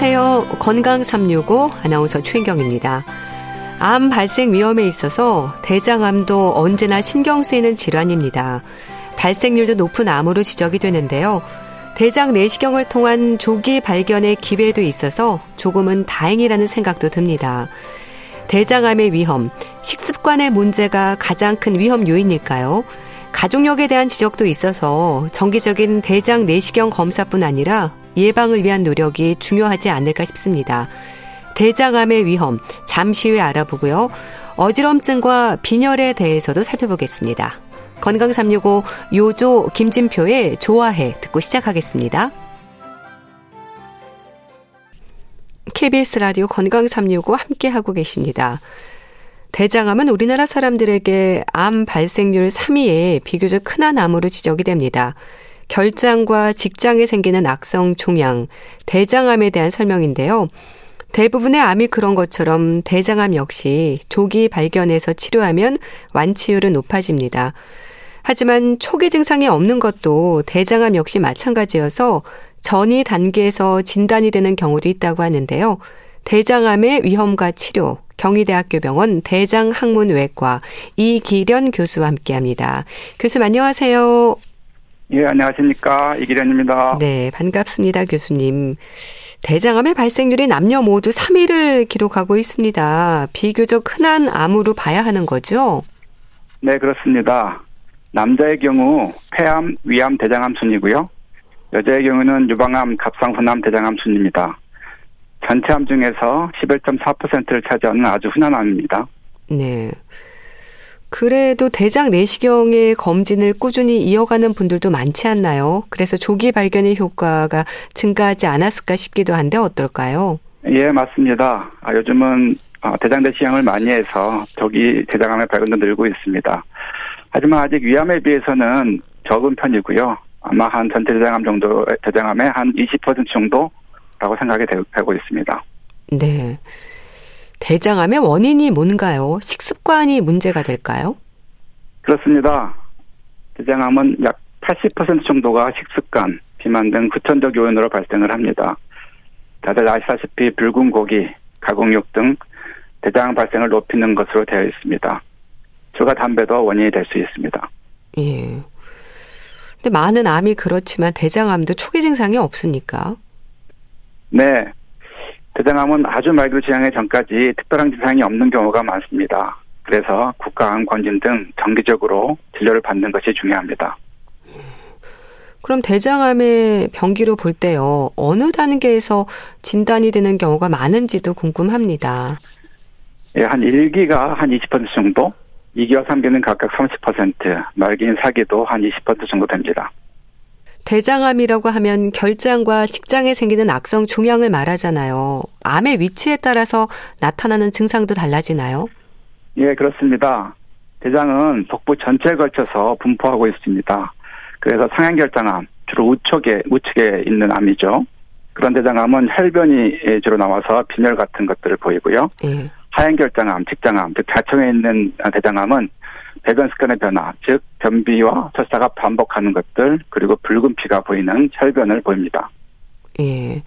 안녕하세요. 건강 365 아나운서 최인경입니다. 암 발생 위험에 있어서 대장암도 언제나 신경 쓰이는 질환입니다. 발생률도 높은 암으로 지적이 되는데요. 대장 내시경을 통한 조기 발견의 기회도 있어서 조금은 다행이라는 생각도 듭니다. 대장암의 위험, 식습관의 문제가 가장 큰 위험 요인일까요? 가족력에 대한 지적도 있어서 정기적인 대장 내시경 검사뿐 아니라 예방을 위한 노력이 중요하지 않을까 싶습니다. 대장암의 위험 잠시 후에 알아보고요. 어지럼증과 빈혈에 대해서도 살펴보겠습니다. 건강 365 요조 김진표의 좋아해 듣고 시작하겠습니다. KBS 라디오 건강 365 함께 하고 계십니다. 대장암은 우리나라 사람들에게 암 발생률 3위에 비교적 흔한 암으로 지적이 됩니다. 결장과 직장에 생기는 악성 종양, 대장암에 대한 설명인데요. 대부분의 암이 그런 것처럼 대장암 역시 조기 발견해서 치료하면 완치율은 높아집니다. 하지만 초기 증상이 없는 것도 대장암 역시 마찬가지여서 전이 단계에서 진단이 되는 경우도 있다고 하는데요. 대장암의 위험과 치료, 경희대학교 병원 대장학문외과 이기련 교수와 함께 합니다. 교수님 안녕하세요. 예, 안녕하십니까. 이기련입니다. 네, 반갑습니다, 교수님. 대장암의 발생률이 남녀 모두 3위를 기록하고 있습니다. 비교적 흔한 암으로 봐야 하는 거죠? 네, 그렇습니다. 남자의 경우 폐암, 위암, 대장암 순이고요. 여자의 경우는 유방암, 갑상, 혼암, 대장암 순입니다. 전체 암 중에서 11.4%를 차지하는 아주 흔한 암입니다. 네. 그래도 대장 내시경의 검진을 꾸준히 이어가는 분들도 많지 않나요? 그래서 조기 발견의 효과가 증가하지 않았을까 싶기도 한데 어떨까요? 예, 맞습니다. 아, 요즘은 아, 대장 내시경을 많이 해서 조기 대장암의 발견도 늘고 있습니다. 하지만 아직 위암에 비해서는 적은 편이고요. 아마 한 전체 대장암 정도, 대장암의 한 20% 정도라고 생각이 되고 있습니다. 네. 대장암의 원인이 뭔가요? 식습관이 문제가 될까요? 그렇습니다. 대장암은 약 80% 정도가 식습관, 비만 등 후천적 요인으로 발생을 합니다. 다들 아시다시피 붉은 고기, 가공육 등 대장 발생을 높이는 것으로 되어 있습니다. 주가 담배도 원인이 될 수 있습니다. 예. 근데 많은 암이 그렇지만 대장암도 초기 증상이 없습니까? 네. 대장암은 아주 말교 지향의 전까지 특별한 증상이 없는 경우가 많습니다. 그래서 국가암 검진 등 정기적으로 진료를 받는 것이 중요합니다. 그럼 대장암의 병기로 볼 때요, 어느 단계에서 진단이 되는 경우가 많은지도 궁금합니다. 예, 한 1기가 한 20% 정도, 2기와 3기는 각각 30%, 말기인 4기도 한 20% 정도 됩니다. 대장암이라고 하면 결장과 직장에 생기는 악성 종양을 말하잖아요. 암의 위치에 따라서 나타나는 증상도 달라지나요? 예, 그렇습니다. 대장은 복부 전체에 걸쳐서 분포하고 있습니다. 그래서 상향결장암, 주로 우측에, 우측에 있는 암이죠. 그런 대장암은 혈변이 주로 나와서 빈혈 같은 것들을 보이고요. 예. 하향결장암, 직장암, 즉 좌청에 있는 대장암은 배변 습관의 변화, 즉 변비와 설사가 반복하는 것들 그리고 붉은 피가 보이는 혈변을 보입니다. 예.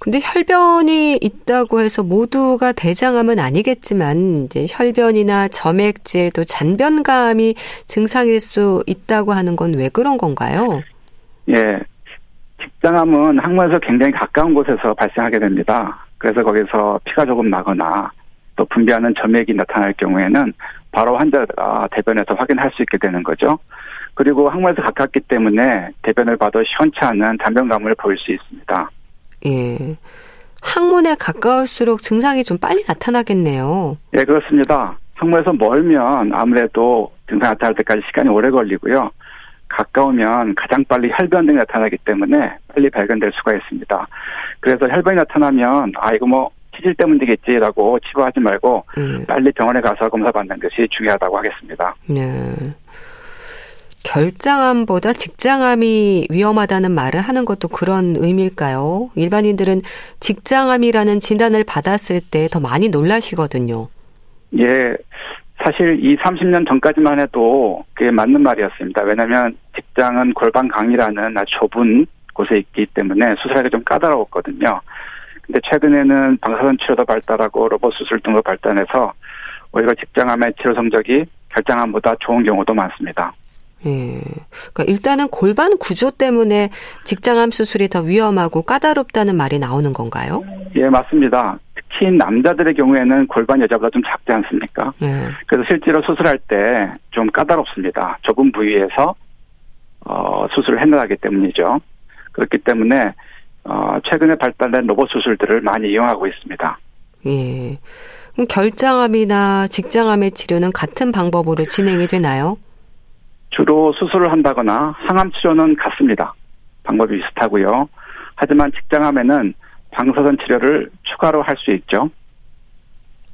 근데 혈변이 있다고 해서 모두가 대장암은 아니겠지만 이제 혈변이나 점액질 또 잔변감이 증상일 수 있다고 하는 건 왜 그런 건가요? 예. 직장암은 항문에서 굉장히 가까운 곳에서 발생하게 됩니다. 그래서 거기서 피가 조금 나거나 또 분비하는 점액이 나타날 경우에는 바로 환자가 대변에서 확인할 수 있게 되는 거죠. 그리고 항문에서 가깝기 때문에 대변을 봐도 시원치 않은 잔변감을 보일 수 있습니다. 예. 항문에 가까울수록 증상이 좀 빨리 나타나겠네요. 예, 그렇습니다. 항문에서 멀면 아무래도 증상 나타날 때까지 시간이 오래 걸리고요. 가까우면 가장 빨리 혈변 등이 나타나기 때문에 빨리 발견될 수가 있습니다. 그래서 혈변이 나타나면 아 이거 뭐 치질 때문 이되겠지라고 치부하지 말고 음. 빨리 병원에 가서 검사 받는 것이 중요하다고 하겠습니다. 네. 결장암보다 직장암이 위험하다는 말을 하는 것도 그런 의미일까요? 일반인들은 직장암이라는 진단을 받았을 때 더 많이 놀라시거든요. 예. 사실 이 30년 전까지만 해도 그게 맞는 말이었습니다. 왜냐하면 직장은 골반 강이라는 아주 좁은 곳에 있기 때문에 수술하기 좀 까다로웠거든요. 근데 최근에는 방사선 치료도 발달하고 로봇 수술 등도 발달해서 오히려 직장암의 치료 성적이 결장암보다 좋은 경우도 많습니다. 예. 그러니까 일단은 골반 구조 때문에 직장암 수술이 더 위험하고 까다롭다는 말이 나오는 건가요? 예, 맞습니다. 특히 남자들의 경우에는 골반 여자보다 좀 작지 않습니까? 예. 그래서 실제로 수술할 때 좀 까다롭습니다. 좁은 부위에서 어, 수술을 해내하기 때문이죠. 그렇기 때문에 어, 최근에 발달된 로봇 수술들을 많이 이용하고 있습니다. 예. 그럼 결장암이나 직장암의 치료는 같은 방법으로 진행이 되나요? 주로 수술을 한다거나 항암 치료는 같습니다. 방법이 비슷하고요. 하지만 직장암에는 방사선 치료를 추가로 할 수 있죠.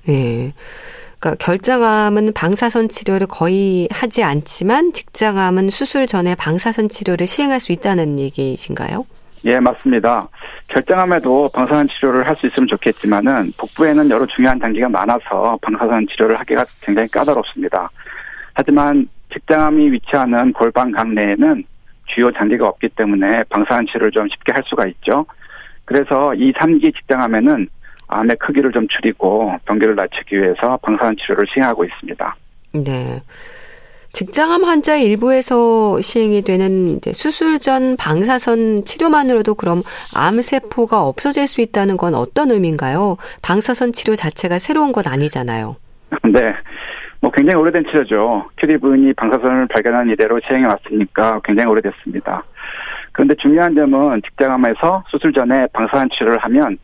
예. 그러니까 결장암은 방사선 치료를 거의 하지 않지만 직장암은 수술 전에 방사선 치료를 시행할 수 있다는 얘기이신가요? 예, 맞습니다. 결장암에도 방사선 치료를 할 수 있으면 좋겠지만은 복부에는 여러 중요한 단계가 많아서 방사선 치료를 하기가 굉장히 까다롭습니다. 하지만 직장암이 위치하는 골반강 내에는 주요 장기가 없기 때문에 방사선 치료를 좀 쉽게 할 수가 있죠. 그래서 이 3기 직장암에는 암의 크기를 좀 줄이고 병기를 낮추기 위해서 방사선 치료를 시행하고 있습니다. 네. 직장암 환자의 일부에서 시행이 되는 수술 전 방사선 치료만으로도 그럼 암세포가 없어질 수 있다는 건 어떤 의미인가요? 방사선 치료 자체가 새로운 건 아니잖아요. 네. 뭐 굉장히 오래된 치료죠. 큐리 부인이 방사선을 발견한 이래로 시행해 왔으니까 굉장히 오래됐습니다. 그런데 중요한 점은 직장암에서 수술 전에 방사선 치료를 하면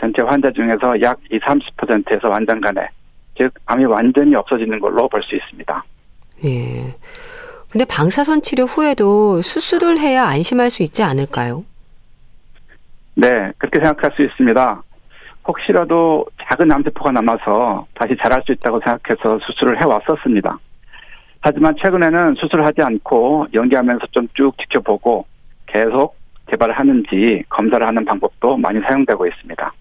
전체 환자 중에서 약 20, 30%에서 완전 간에 즉 암이 완전히 없어지는 걸로 볼 수 있습니다. 예. 근데 방사선 치료 후에도 수술을 해야 안심할 수 있지 않을까요? 네, 그렇게 생각할 수 있습니다. 혹시라도 작은 암세포가 남아서 다시 자랄 수 있다고 생각해서 수술을 해왔었습니다. 하지만 최근에는 수술을 하지 않고 연기하면서 좀 쭉 지켜보고 계속 개발을 하는지 검사를 하는 방법도 많이 사용되고 있습니다.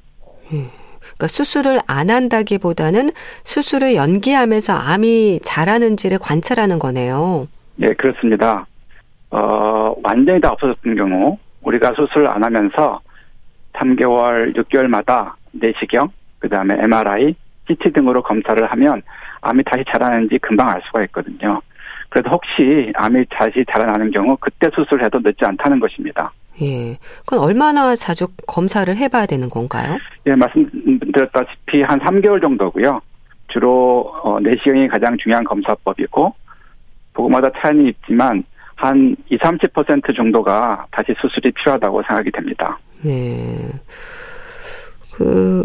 음, 그러니까 수술을 안 한다기보다는 수술을 연기하면서 암이 자라는지를 관찰하는 거네요. 네, 그렇습니다. 어, 완전히 다 없어졌던 경우 우리가 수술 안 하면서 3개월, 6개월마다 내시경, 그 다음에 MRI, CT 등으로 검사를 하면 암이 다시 자라는지 금방 알 수가 있거든요. 그래서 혹시 암이 다시 자라나는 경우 그때 수술해도 늦지 않다는 것입니다. 예. 그건 얼마나 자주 검사를 해봐야 되는 건가요? 예, 말씀드렸다시피 한 3개월 정도고요. 주로 어, 내시경이 가장 중요한 검사법이고 보고마다 차이는 있지만 한 20, 30% 정도가 다시 수술이 필요하다고 생각이 됩니다. 예. 그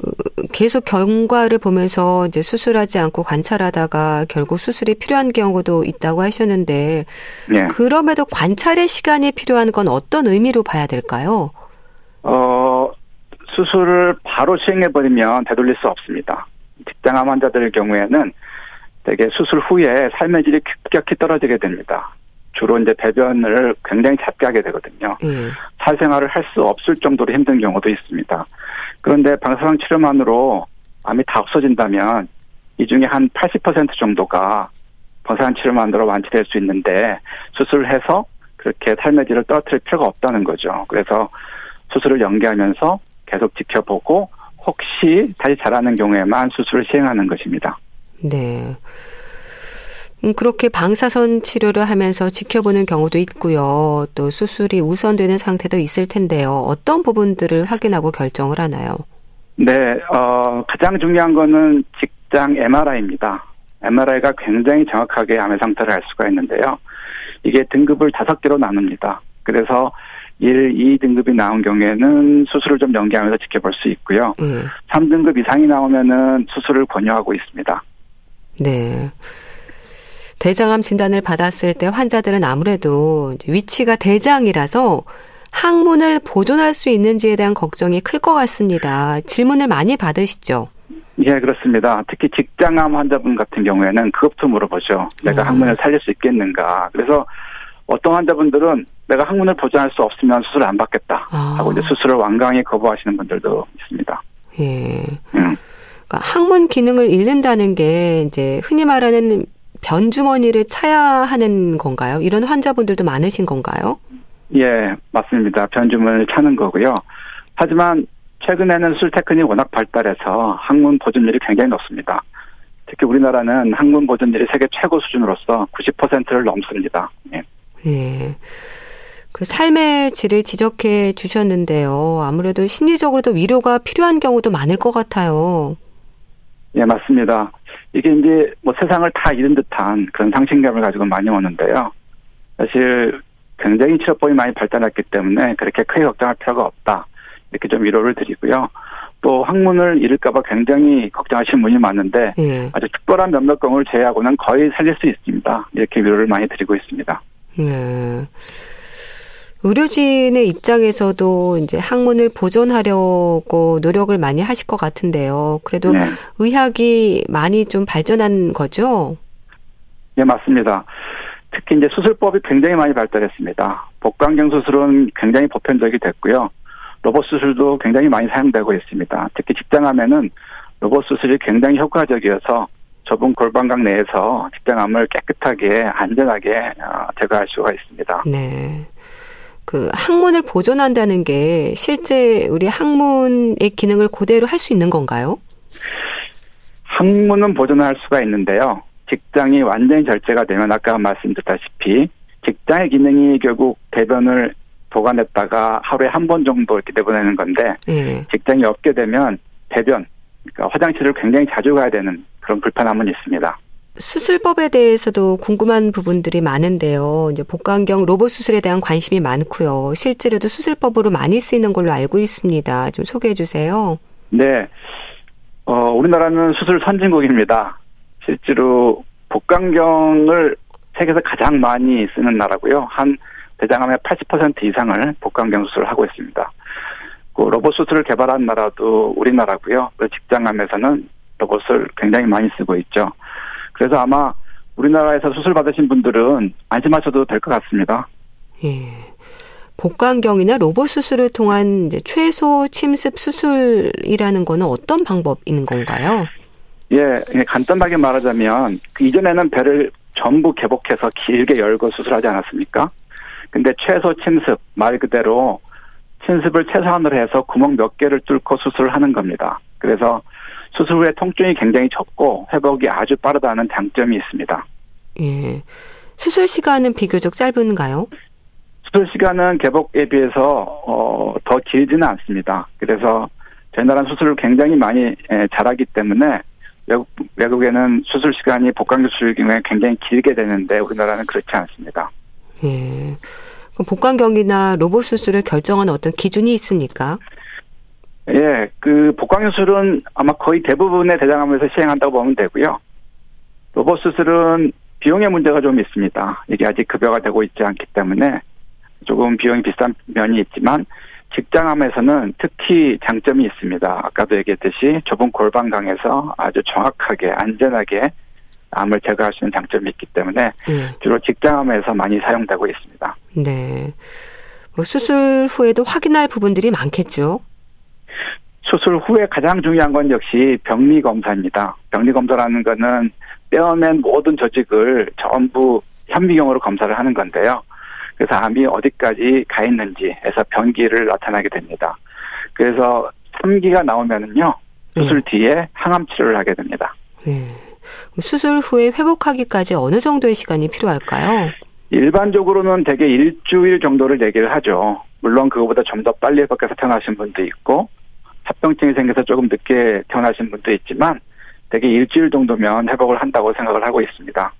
계속 경과를 보면서 이제 수술하지 않고 관찰하다가 결국 수술이 필요한 경우도 있다고 하셨는데 네. 그럼에도 관찰의 시간이 필요한 건 어떤 의미로 봐야 될까요? 어 수술을 바로 시행해 버리면 되돌릴 수 없습니다. 직장암 환자들 의 경우에는 되게 수술 후에 삶의 질이 급격히 떨어지게 됩니다. 주로 이제 배변을 굉장히 잦게 하게 되거든요. 음. 사생활을 할 수 없을 정도로 힘든 경우도 있습니다. 그런데 방사선 치료만으로 암이 다 없어진다면 이 중에 한 80% 정도가 방사선 치료만으로 완치될 수 있는데 수술을 해서 그렇게 삶의 질을 떨어뜨릴 필요가 없다는 거죠. 그래서 수술을 연기하면서 계속 지켜보고 혹시 다시 자라는 경우에만 수술을 시행하는 것입니다. 네. 음, 그렇게 방사선 치료를 하면서 지켜보는 경우도 있고요. 또 수술이 우선되는 상태도 있을 텐데요. 어떤 부분들을 확인하고 결정을 하나요? 네, 어, 가장 중요한 거는 직장 MRI입니다. MRI가 굉장히 정확하게 암의 상태를 알 수가 있는데요. 이게 등급을 다섯 개로 나눕니다. 그래서 1, 2등급이 나온 경우에는 수술을 좀 연기하면서 지켜볼 수 있고요. 네. 3등급 이상이 나오면은 수술을 권유하고 있습니다. 네. 대장암 진단을 받았을 때 환자들은 아무래도 위치가 대장이라서 항문을 보존할 수 있는지에 대한 걱정이 클 것 같습니다. 질문을 많이 받으시죠? 예, 그렇습니다. 특히 직장암 환자분 같은 경우에는 그것부터 물어보죠. 내가 음. 항문을 살릴 수 있겠는가. 그래서 어떤 환자분들은 내가 항문을 보존할 수 없으면 수술을 안 받겠다 아. 하고 이제 수술을 완강히 거부하시는 분들도 있습니다. 예. 음. 그러니까 항문 기능을 잃는다는 게 이제 흔히 말하는 변주머니를 차야 하는 건가요? 이런 환자분들도 많으신 건가요? 예, 맞습니다. 변주문을 차는 거고요. 하지만 최근에는 수술 테크닉이 워낙 발달해서 항문 보존율이 굉장히 높습니다. 특히 우리나라는 항문 보존율이 세계 최고 수준으로서 90%를 넘습니다. 예. 예. 그 삶의 질을 지적해 주셨는데요. 아무래도 심리적으로도 위로가 필요한 경우도 많을 것 같아요. 예, 맞습니다. 이게 이제 뭐 세상을 다 잃은 듯한 그런 상실감을 가지고 많이 오는데요. 사실 굉장히 치료법이 많이 발달했기 때문에 그렇게 크게 걱정할 필요가 없다. 이렇게 좀 위로를 드리고요. 또 학문을 잃을까봐 굉장히 걱정하시는 분이 많은데 예. 아주 특별한 몇몇 경우를 제외하고는 거의 살릴 수 있습니다. 이렇게 위로를 많이 드리고 있습니다. 네. 의료진의 입장에서도 이제 학문을 보존하려고 노력을 많이 하실 것 같은데요. 그래도 네. 의학이 많이 좀 발전한 거죠? 네, 맞습니다. 특히 이제 수술법이 굉장히 많이 발달했습니다. 복강경 수술은 굉장히 보편적이 됐고요. 로봇 수술도 굉장히 많이 사용되고 있습니다. 특히 직장암에는 로봇 수술이 굉장히 효과적이어서 좁은 골반각 내에서 직장암을 깨끗하게 안전하게 어, 제거할 수가 있습니다. 네. 그 항문을 보존한다는 게 실제 우리 항문의 기능을 그대로 할 수 있는 건가요? 항문은 보존할 수가 있는데요. 직장이 완전히 절제가 되면 아까 말씀드렸다시피 직장의 기능이 결국 대변을 보관했다가 하루에 한 번 정도 이렇게 내보내는 건데 예. 직장이 없게 되면 대변, 그러니까 화장실을 굉장히 자주 가야 되는 그런 불편함은 있습니다. 수술법에 대해서도 궁금한 부분들이 많은데요. 이제 복강경 로봇 수술에 대한 관심이 많고요. 실제로도 수술법으로 많이 쓰이는 걸로 알고 있습니다. 좀 소개해 주세요. 네. 어, 우리나라는 수술 선진국입니다. 실제로 복강경을 세계에서 가장 많이 쓰는 나라고요. 한 대장암의 80% 이상을 복강경 수술을 하고 있습니다. 그 로봇 수술을 개발한 나라도 우리나라고요. 그 직장암에서는 로봇을 굉장히 많이 쓰고 있죠. 그래서 아마 우리나라에서 수술 받으신 분들은 안심하셔도 될 것 같습니다. 예. 복강경이나 로봇 수술을 통한 최소 침습 수술이라는 거는 어떤 방법인 건가요? 예, 간단하게 말하자면 그 이전에는 배를 전부 개복해서 길게 열고 수술하지 않았습니까? 근데 최소 침습 말 그대로 침습을 최소한으로 해서 구멍 몇 개를 뚫고 수술을 하는 겁니다. 그래서 수술 후에 통증이 굉장히 적고 회복이 아주 빠르다는 장점이 있습니다. 예. 수술 시간은 비교적 짧은가요? 수술 시간은 개복에 비해서 어, 더 길지는 않습니다. 그래서 저희 나라는 수술을 굉장히 많이 예, 잘하기 때문에 외국, 외국에는 수술 시간이 복강경 수술 경우에 굉장히 길게 되는데 우리나라는 그렇지 않습니다. 예. 복강경이나 로봇 수술을 결정하는 어떤 기준이 있습니까? 예, 그 복강경 수술은 아마 거의 대부분의 대장암에서 시행한다고 보면 되고요. 로봇 수술은 비용의 문제가 좀 있습니다. 이게 아직 급여가 되고 있지 않기 때문에 조금 비용이 비싼 면이 있지만 직장암에서는 특히 장점이 있습니다. 아까도 얘기했듯이 좁은 골반강에서 아주 정확하게 안전하게 암을 제거할 수 있는 장점이 있기 때문에 네. 주로 직장암에서 많이 사용되고 있습니다. 네. 뭐 수술 후에도 확인할 부분들이 많겠죠. 수술 후에 가장 중요한 건 역시 병리 검사입니다. 병리 검사라는 거는 뼈맨 모든 조직을 전부 현미경으로 검사를 하는 건데요. 그래서 암이 어디까지 가 있는지에서 변기를 나타나게 됩니다. 그래서 3기가 나오면은요 수술 네. 뒤에 항암 치료를 하게 됩니다. 네. 수술 후에 회복하기까지 어느 정도의 시간이 필요할까요? 일반적으로는 대개 일주일 정도를 얘기를 하죠. 물론 그거보다 좀 더 빨리 회복해서 태어나신 분도 있고 합병증이 생겨서 조금 늦게 태어나신 분도 있지만 대개 일주일 정도면 회복을 한다고 생각을 하고 있습니다.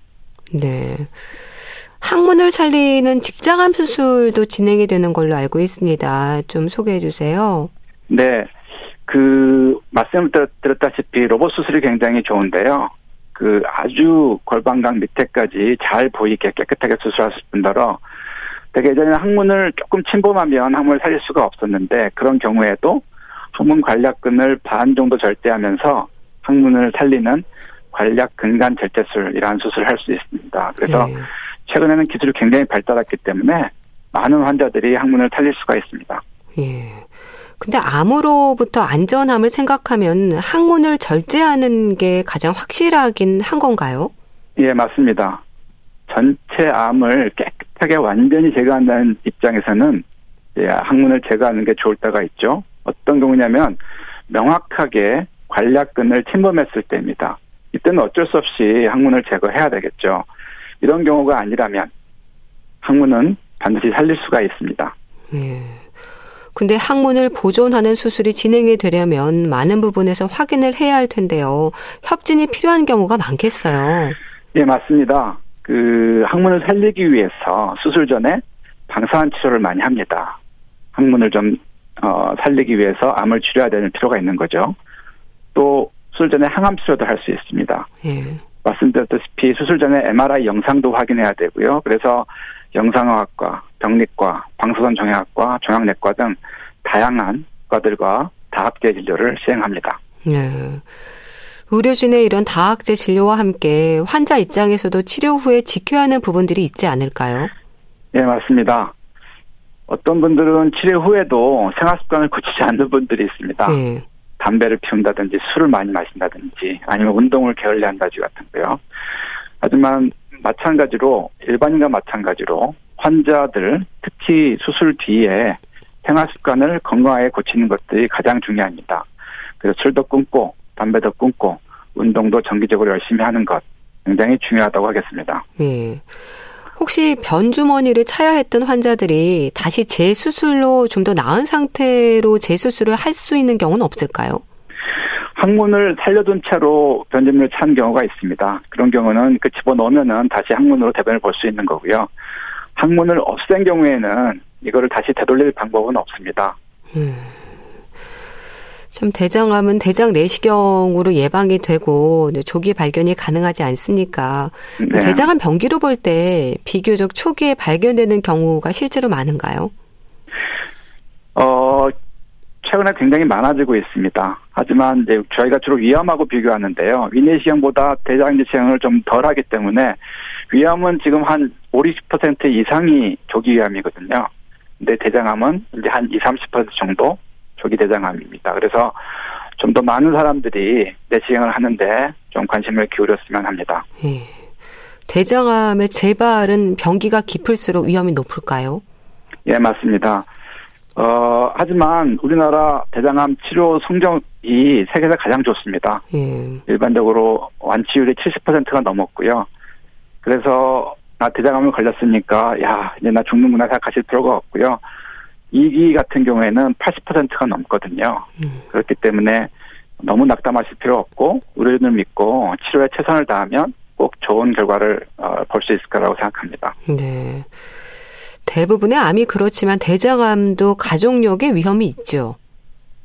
네. 항문을 살리는 직장암 수술도 진행이 되는 걸로 알고 있습니다. 좀 소개해 주세요. 네. 그, 말씀을 드렸다시피 로봇 수술이 굉장히 좋은데요. 그 아주 골반강 밑에까지 잘 보이게 깨끗하게 수술하실 분더러 되게 예전에 항문을 조금 침범하면 항문을 살릴 수가 없었는데 그런 경우에도 항문 관략근을 반 정도 절제하면서 항문을 살리는 관략 근간 절제술이라는 수술을 할 수 있습니다. 그래서 네. 최근에는 기술이 굉장히 발달했기 때문에 많은 환자들이 항문을 살릴 수가 있습니다. 예. 근데 암으로부터 안전함을 생각하면 항문을 절제하는 게 가장 확실하긴 한 건가요? 예, 맞습니다. 전체 암을 명확하게 완전히 제거한다는 입장에서는 항문을 제거하는 게 좋을 때가 있죠. 어떤 경우냐면 명확하게 관략근을 침범했을 때입니다. 이때는 어쩔 수 없이 항문을 제거해야 되겠죠. 이런 경우가 아니라면 항문은 반드시 살릴 수가 있습니다. 네. 근데 항문을 보존하는 수술이 진행이 되려면 많은 부분에서 확인을 해야 할 텐데요. 협진이 필요한 경우가 많겠어요. 예, 맞습니다. 그 항문을 살리기 위해서 수술 전에 방사선 치료를 많이 합니다. 항문을 좀 어, 살리기 위해서 암을 치료해야 되는 필요가 있는 거죠. 또 수술 전에 항암 치료도 할 수 있습니다. 예. 말씀드렸다시피 수술 전에 MRI 영상도 확인해야 되고요. 그래서 영상의학과, 병리과, 방사선 종양학과, 종양내과 등 다양한 과들과 다학제 진료를 시행합니다. 네. 의료진의 이런 다학제 진료와 함께 환자 입장에서도 치료 후에 지켜야 하는 부분들이 있지 않을까요? 네, 맞습니다. 어떤 분들은 치료 후에도 생활 습관을 고치지 않는 분들이 있습니다. 네. 담배를 피운다든지 술을 많이 마신다든지 아니면 운동을 게을리 한다든지 같은 거요. 하지만 마찬가지로 일반인과 마찬가지로 환자들 특히 수술 뒤에 생활 습관을 건강하게 고치는 것들이 가장 중요합니다. 그래서 술도 끊고 담배도 끊고 운동도 정기적으로 열심히 하는 것 굉장히 중요하다고 하겠습니다. 네. 혹시 변주머니를 차야 했던 환자들이 다시 재수술로 좀 더 나은 상태로 재수술을 할 수 있는 경우는 없을까요? 항문을 살려둔 채로 변주문을 찬 경우가 있습니다. 그런 경우는 그 집어넣으면은 다시 항문으로 대변을 볼 수 있는 거고요. 항문을 없앤 경우에는 이거를 다시 되돌릴 방법은 없습니다. 음. 참 대장암은 대장 내시경으로 예방이 되고 조기 발견이 가능하지 않습니까? 네. 대장암 병기로 볼 때 비교적 초기에 발견되는 경우가 실제로 많은가요? 어, 최근에 굉장히 많아지고 있습니다. 하지만 이제 저희가 주로 위암하고 비교하는데요. 위내시경보다 대장 내시경을 좀 덜하기 때문에 위암은 지금 한 5, 60% 이상이 조기 위암이거든요. 근데 대장암은 이제 한 20, 30% 정도 조기 대장암입니다. 그래서 좀 더 많은 사람들이 내시경을 하는데 좀 관심을 기울였으면 합니다. 예. 대장암의 재발은 병기가 깊을수록 위험이 높을까요? 예, 맞습니다. 어, 하지만 우리나라 대장암 치료 성적이 세계에서 가장 좋습니다. 예. 일반적으로 완치율이 70%가 넘었고요. 그래서 나 대장암을 걸렸으니까 야 이제 나 죽는구나 생각하실 필요가 없고요. 2기 같은 경우에는 80%가 넘거든요. 음. 그렇기 때문에 너무 낙담하실 필요 없고 의료진을 믿고 치료에 최선을 다하면 꼭 좋은 결과를 어, 볼수 있을 거라고 생각합니다. 네. 대부분의 암이 그렇지만 대장암도 가족력의 위험이 있죠.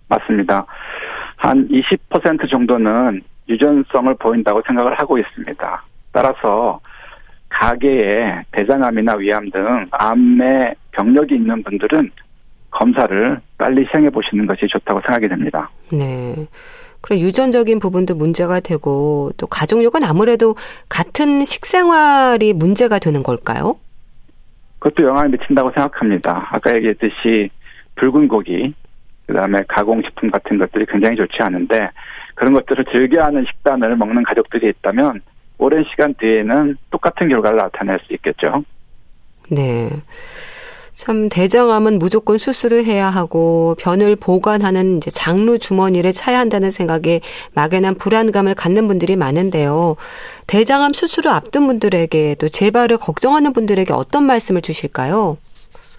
맞습니다. 한 20% 정도는 유전성을 보인다고 생각을 하고 있습니다. 따라서 가계에 대장암이나 위암 등 암의 병력이 있는 분들은 검사를 빨리 시행해 보시는 것이 좋다고 생각이 됩니다. 네. 그래 유전적인 부분도 문제가 되고 또 가족력은 아무래도 같은 식생활이 문제가 되는 걸까요? 그것도 영향을 미친다고 생각합니다. 아까 얘기했듯이 붉은 고기, 그다음에 가공식품 같은 것들이 굉장히 좋지 않은데 그런 것들을 즐겨하는 식단을 먹는 가족들이 있다면 오랜 시간 뒤에는 똑같은 결과를 나타낼 수 있겠죠. 네. 참 대장암은 무조건 수술을 해야 하고 변을 보관하는 이제 장루 주머니를 차야 한다는 생각에 막연한 불안감을 갖는 분들이 많은데요. 대장암 수술을 앞둔 분들에게 또 재발을 걱정하는 분들에게 어떤 말씀을 주실까요?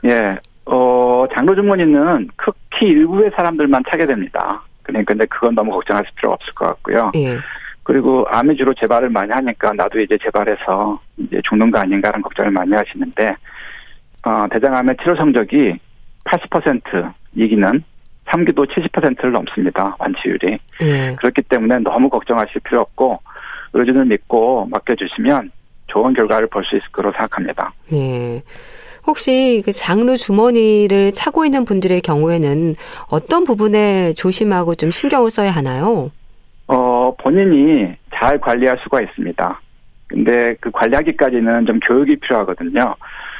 예, 어 장루 주머니는 극히 일부의 사람들만 차게 됩니다. 그러니까 근데 그건 너무 걱정하실 필요 없을 것 같고요. 예. 그리고 암이 주로 재발을 많이 하니까 나도 이제 재발해서 이제 죽는 거 아닌가라는 걱정을 많이 하시는데 어, 대장암의 치료 성적이 80% 이기는 3기도 70%를 넘습니다. 완치율이. 예. 그렇기 때문에 너무 걱정하실 필요 없고 의료진을 믿고 맡겨주시면 좋은 결과를 볼 수 있을 거로 생각합니다. 예. 혹시 그 장루 주머니를 차고 있는 분들의 경우에는 어떤 부분에 조심하고 좀 신경을 써야 하나요? 어, 본인이 잘 관리할 수가 있습니다. 근데 그 관리하기까지는 좀 교육이 필요하거든요.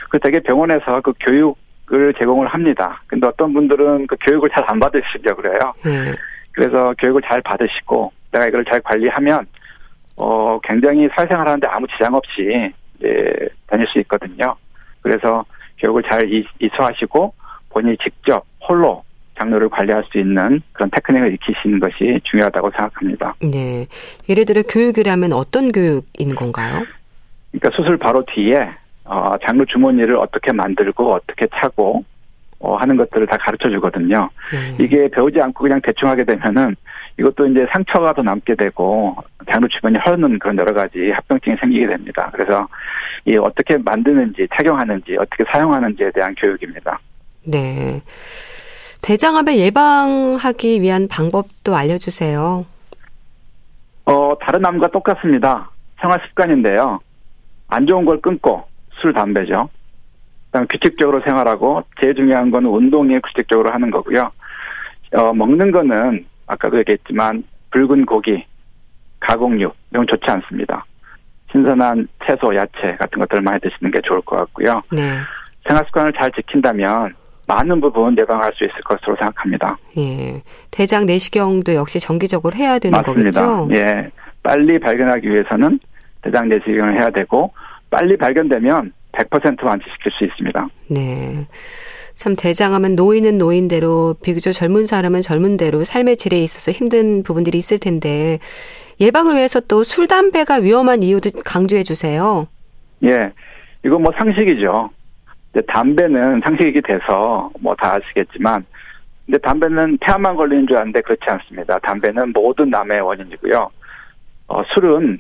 그 되게 병원에서 그 교육을 제공을 합니다. 근데 어떤 분들은 그 교육을 잘 안 받으시려고 그래요. 네. 그래서 교육을 잘 받으시고 내가 이걸 잘 관리하면 어 굉장히 사회생활 하는데 아무 지장 없이 이제 다닐 수 있거든요. 그래서 교육을 잘 이수하시고 본인이 직접 홀로 장르를 관리할 수 있는 그런 테크닉을 익히시는 것이 중요하다고 생각합니다. 네. 예를 들어 교육이라면 어떤 교육인 건가요? 그러니까 수술 바로 뒤에 어, 장르 주머니를 어떻게 만들고 어떻게 차고 어, 하는 것들을 다 가르쳐 주거든요. 네. 이게 배우지 않고 그냥 대충 하게 되면은 이것도 이제 상처가 더 남게 되고 장르 주변이 헐는 그런 여러 가지 합병증이 생기게 됩니다. 그래서 이 어떻게 만드는지 착용하는지 어떻게 사용하는지에 대한 교육입니다. 네. 대장암을 예방하기 위한 방법도 알려주세요. 어, 다른 암과 똑같습니다. 생활 습관인데요. 안 좋은 걸 끊고 술, 담배죠. 그다음 규칙적으로 생활하고 제일 중요한 거는 운동에 규칙적으로 하는 거고요. 어, 먹는 거는 아까도 얘기했지만 붉은 고기, 가공육 이건 좋지 않습니다. 신선한 채소, 야채 같은 것들을 많이 드시는 게 좋을 것 같고요. 네. 생활 습관을 잘 지킨다면 많은 부분 예방할 수 있을 것으로 생각합니다. 예. 대장 내시경도 역시 정기적으로 해야 되는 맞습니다. 거겠죠? 예. 빨리 발견하기 위해서는 대장 내시경을 해야 되고 빨리 발견되면 100% 완치시킬 수 있습니다. 네. 참 대장암은 노인은 노인대로 비교적 젊은 사람은 젊은 대로 삶의 질에 있어서 힘든 부분들이 있을 텐데 예방을 위해서 또 술 담배가 위험한 이유도 강조해 주세요. 예. 이거 뭐 상식이죠. 담배는 상식이 돼서 뭐 다 아시겠지만 근데 담배는 폐암만 걸리는 줄 아는데 그렇지 않습니다. 담배는 모든 암의 원인이고요. 어, 술은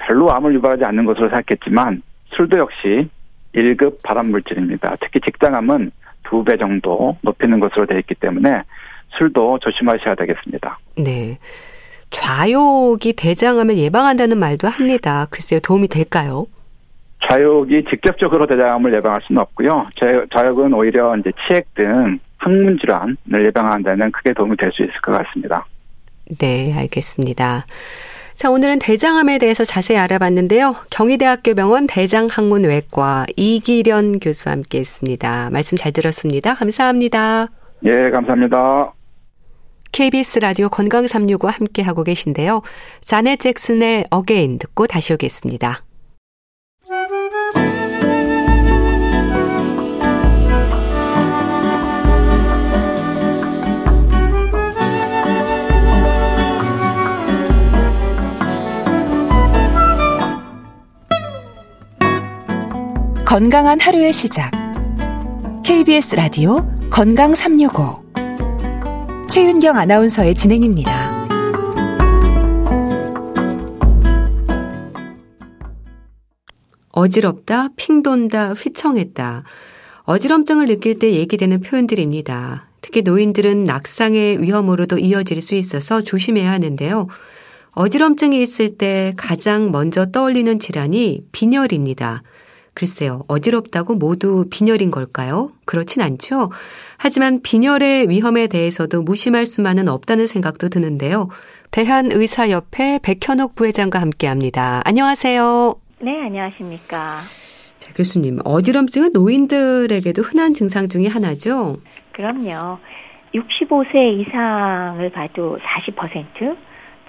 별로 암을 유발하지 않는 것으로 생각했지만 술도 역시 1급 발암물질입니다. 특히 직장암은 두 배 정도 높이는 것으로 되어 있기 때문에 술도 조심하셔야 되겠습니다. 네. 좌욕이 대장암을 예방한다는 말도 합니다. 글쎄요, 도움이 될까요? 좌욕이 직접적으로 대장암을 예방할 수는 없고요. 좌욕은 오히려 이제 치핵 등 항문 질환을 예방하는 크게 도움이 될 수 있을 것 같습니다. 네, 알겠습니다. 자, 오늘은 대장암에 대해서 자세히 알아봤는데요. 경희대학교 병원 대장항문외과 이기련 교수와 함께 했습니다. 말씀 잘 들었습니다. 감사합니다. 예, 감사합니다. KBS 라디오 건강 365 함께 하고 계신데요. 자넷 잭슨의 Again 듣고 다시 오겠습니다. 건강한 하루의 시작. KBS 라디오 건강 365. 최윤경 아나운서의 진행입니다. 어지럽다, 핑돈다, 휘청했다. 어지럼증을 느낄 때 얘기되는 표현들입니다. 특히 노인들은 낙상의 위험으로도 이어질 수 있어서 조심해야 하는데요. 어지럼증이 있을 때 가장 먼저 떠올리는 질환이 빈혈입니다. 글쎄요, 어지럽다고 모두 빈혈인 걸까요? 그렇진 않죠. 하지만 빈혈의 위험에 대해서도 무심할 수만은 없다는 생각도 드는데요. 대한의사협회 백현옥 부회장과 함께 합니다. 안녕하세요. 네, 안녕하십니까. 자, 교수님, 어지럼증은 노인들에게도 흔한 증상 중의 하나죠? 그럼요. 65세 이상을 봐도 40%,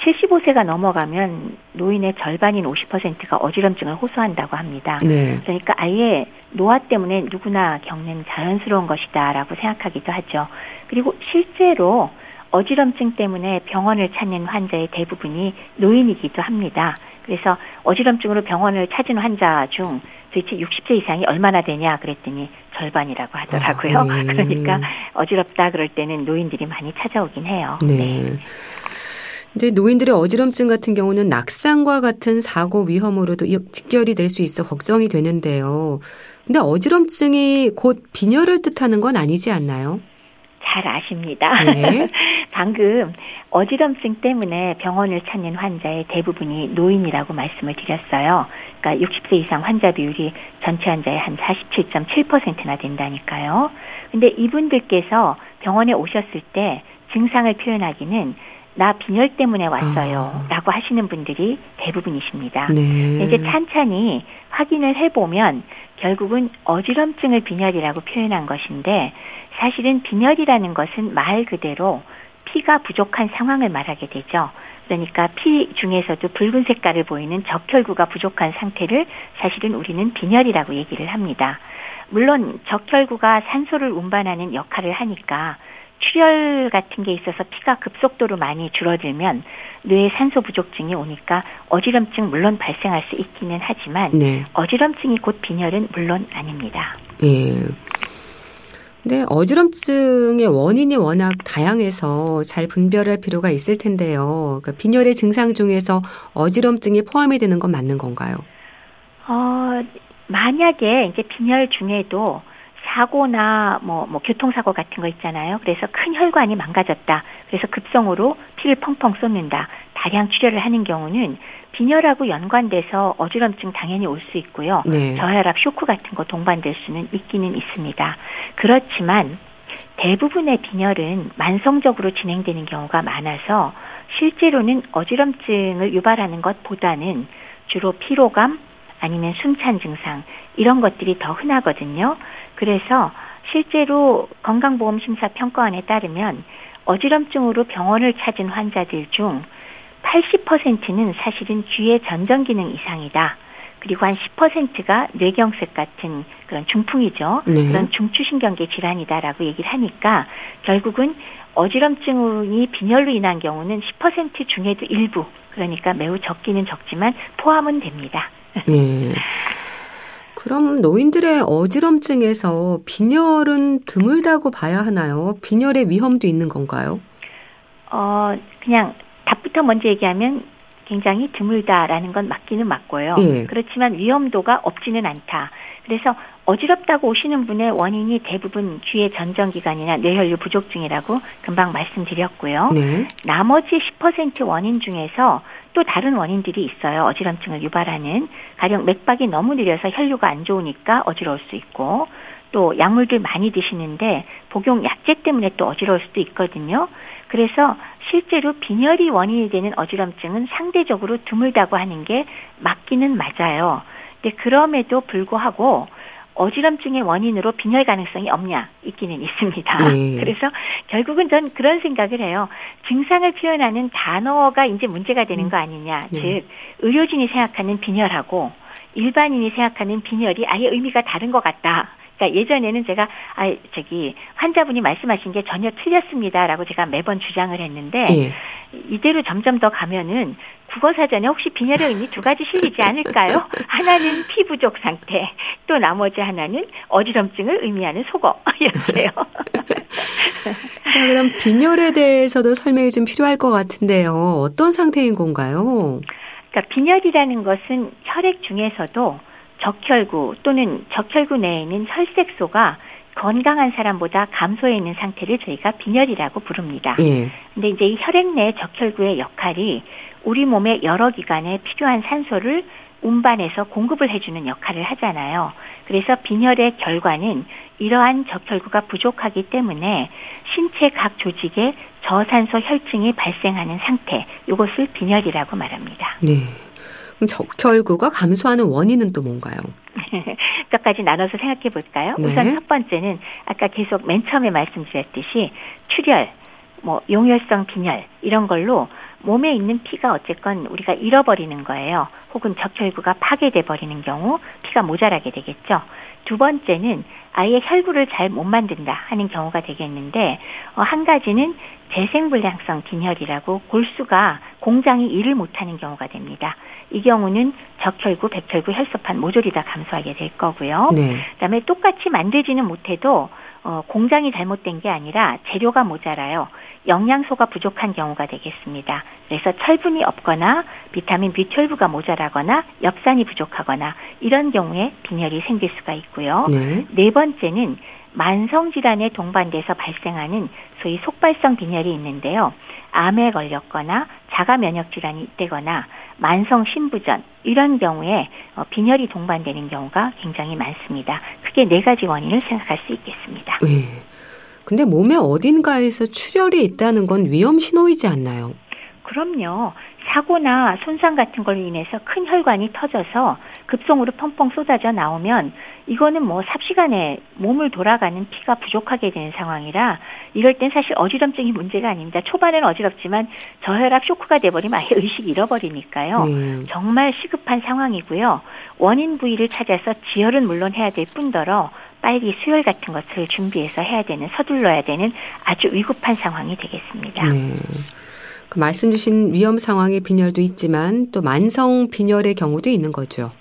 75세가 넘어가면 노인의 절반인 50%가 어지럼증을 호소한다고 합니다. 네. 그러니까 아예 노화 때문에 누구나 겪는 자연스러운 것이다라고 생각하기도 하죠. 그리고 실제로 어지럼증 때문에 병원을 찾는 환자의 대부분이 노인이기도 합니다. 그래서 어지럼증으로 병원을 찾은 환자 중 도대체 60세 이상이 얼마나 되냐 그랬더니 절반이라고 하더라고요. 아, 네. 그러니까 어지럽다 그럴 때는 노인들이 많이 찾아오긴 해요. 네. 네. 근데 노인들의 어지럼증 같은 경우는 낙상과 같은 사고 위험으로도 직결이 될 수 있어 걱정이 되는데요. 근데 어지럼증이 곧 빈혈을 뜻하는 건 아니지 않나요? 잘 아십니다. 네. 방금 어지럼증 때문에 병원을 찾는 환자의 대부분이 노인이라고 말씀을 드렸어요. 그러니까 60세 이상 환자 비율이 전체 환자의 한 47.7%나 된다니까요. 근데 이분들께서 병원에 오셨을 때 증상을 표현하기는 나 빈혈 때문에 왔어요. 아. 라고 하시는 분들이 대부분이십니다. 네. 이제 찬찬히 확인을 해보면 결국은 어지럼증을 빈혈이라고 표현한 것인데 사실은 빈혈이라는 것은 말 그대로 피가 부족한 상황을 말하게 되죠. 그러니까 피 중에서도 붉은 색깔을 보이는 적혈구가 부족한 상태를 사실은 우리는 빈혈이라고 얘기를 합니다. 물론 적혈구가 산소를 운반하는 역할을 하니까 출혈 같은 게 있어서 피가 급속도로 많이 줄어들면 뇌에 산소 부족증이 오니까 어지럼증 물론 발생할 수 있기는 하지만 네. 어지럼증이 곧 빈혈은 물론 아닙니다. 예. 네, 어지럼증의 원인이 워낙 다양해서 잘 분별할 필요가 있을 텐데요. 그러니까 빈혈의 증상 중에서 어지럼증이 포함이 되는 건 맞는 건가요? 어, 만약에 이제 빈혈 중에도 사고나 뭐, 뭐 교통사고 같은 거 있잖아요. 그래서 큰 혈관이 망가졌다. 그래서 급성으로 피를 펑펑 쏟는다. 다량 출혈을 하는 경우는 빈혈하고 연관돼서 어지럼증 당연히 올 수 있고요. 네. 저혈압 쇼크 같은 거 동반될 수는 있기는 있습니다. 그렇지만 대부분의 빈혈은 만성적으로 진행되는 경우가 많아서 실제로는 어지럼증을 유발하는 것보다는 주로 피로감 아니면 숨찬 증상 이런 것들이 더 흔하거든요. 그래서 실제로 건강보험 심사평가원에 따르면 어지럼증으로 병원을 찾은 환자들 중 80%는 사실은 귀의 전정 기능 이상이다. 그리고 한 10%가 뇌경색 같은 그런 중풍이죠. 네. 그런 중추신경계 질환이다라고 얘기를 하니까 결국은 어지럼증이 빈혈로 인한 경우는 10% 중에도 일부 그러니까 매우 적기는 적지만 포함은 됩니다. 네. 그럼 노인들의 어지럼증에서 빈혈은 드물다고 봐야 하나요? 빈혈의 위험도 있는 건가요? 어, 그냥 답부터 먼저 얘기하면 굉장히 드물다라는 건 맞기는 맞고요. 예. 그렇지만 위험도가 없지는 않다. 그래서 어지럽다고 오시는 분의 원인이 대부분 귀의 전정기관이나 뇌혈류 부족증이라고 금방 말씀드렸고요. 네. 나머지 10% 원인 중에서 또 다른 원인들이 있어요. 어지럼증을 유발하는 가령 맥박이 너무 느려서 혈류가 안 좋으니까 어지러울 수 있고 또 약물들 많이 드시는데 복용 약제 때문에 또 어지러울 수도 있거든요. 그래서 실제로 빈혈이 원인이 되는 어지럼증은 상대적으로 드물다고 하는 게 맞기는 맞아요. 근데 그럼에도 불구하고 어지럼증의 원인으로 빈혈 가능성이 없냐 있기는 있습니다. 네. 그래서 결국은 전 그런 생각을 해요. 증상을 표현하는 단어가 이제 문제가 되는 거 아니냐. 네. 즉 의료진이 생각하는 빈혈하고 일반인이 생각하는 빈혈이 아예 의미가 다른 것 같다. 그러니까 예전에는 제가 아 저기 환자분이 말씀하신 게 전혀 틀렸습니다라고 제가 매번 주장을 했는데 예. 이대로 점점 더 가면은 국어 사전에 혹시 빈혈의 의미 두 가지 실리지 않을까요? 하나는 피 부족 상태, 또 나머지 하나는 어지럼증을 의미하는 속어였어요. 자, 그럼 빈혈에 대해서도 설명이 좀 필요할 것 같은데요. 어떤 상태인 건가요? 그러니까 빈혈이라는 것은 혈액 중에서도 적혈구 또는 적혈구 내에 있는 혈색소가 건강한 사람보다 감소해 있는 상태를 저희가 빈혈이라고 부릅니다. 예. 근데 이제 이 혈액 내 적혈구의 역할이 우리 몸의 여러 기관에 필요한 산소를 운반해서 공급을 해주는 역할을 하잖아요. 그래서 빈혈의 결과는 이러한 적혈구가 부족하기 때문에 신체 각 조직에 저산소 혈증이 발생하는 상태, 이것을 빈혈이라고 말합니다. 네. 적혈구가 감소하는 원인은 또 뭔가요? 몇 가지 나눠서 생각해 볼까요? 네. 우선 첫 번째는 아까 계속 맨 처음에 말씀드렸듯이 출혈, 뭐 용혈성 빈혈 이런 걸로 몸에 있는 피가 어쨌건 우리가 잃어버리는 거예요. 혹은 적혈구가 파괴돼 버리는 경우 피가 모자라게 되겠죠. 두 번째는 아예 혈구를 잘 못 만든다 하는 경우가 되겠는데 어, 한 가지는 재생불량성 빈혈이라고 골수가 공장이 일을 못하는 경우가 됩니다. 이 경우는 적혈구, 백혈구, 혈소판 모조리 다 감소하게 될 거고요. 네. 그다음에 똑같이 만들지는 못해도 어, 공장이 잘못된 게 아니라 재료가 모자라요. 영양소가 부족한 경우가 되겠습니다. 그래서 철분이 없거나 비타민 B12가 모자라거나 엽산이 부족하거나 이런 경우에 빈혈이 생길 수가 있고요. 네, 네 번째는 만성 질환에 동반돼서 발생하는 소위 속발성 빈혈이 있는데요. 암에 걸렸거나 자가 면역 질환이 있거나 만성 신부전 이런 경우에 어, 빈혈이 동반되는 경우가 굉장히 많습니다. 크게 네 가지 원인을 생각할 수 있겠습니다. 네. 근데 몸의 어딘가에서 출혈이 있다는 건 위험 신호이지 않나요? 그럼요. 사고나 손상 같은 걸로 인해서 큰 혈관이 터져서 급성으로 펑펑 쏟아져 나오면 이거는 뭐 삽시간에 몸을 돌아가는 피가 부족하게 되는 상황이라 이럴 땐 사실 어지럼증이 문제가 아닙니다. 초반에는 어지럽지만 저혈압 쇼크가 돼버리면 아예 의식 잃어버리니까요. 음. 정말 시급한 상황이고요. 원인 부위를 찾아서 지혈은 물론 해야 될 뿐더러 빨리 수혈 같은 것을 준비해서 해야 되는 서둘러야 되는 아주 위급한 상황이 되겠습니다. 네. 그 말씀 주신 위험 상황의 빈혈도 있지만 또 만성 빈혈의 경우도 있는 거죠.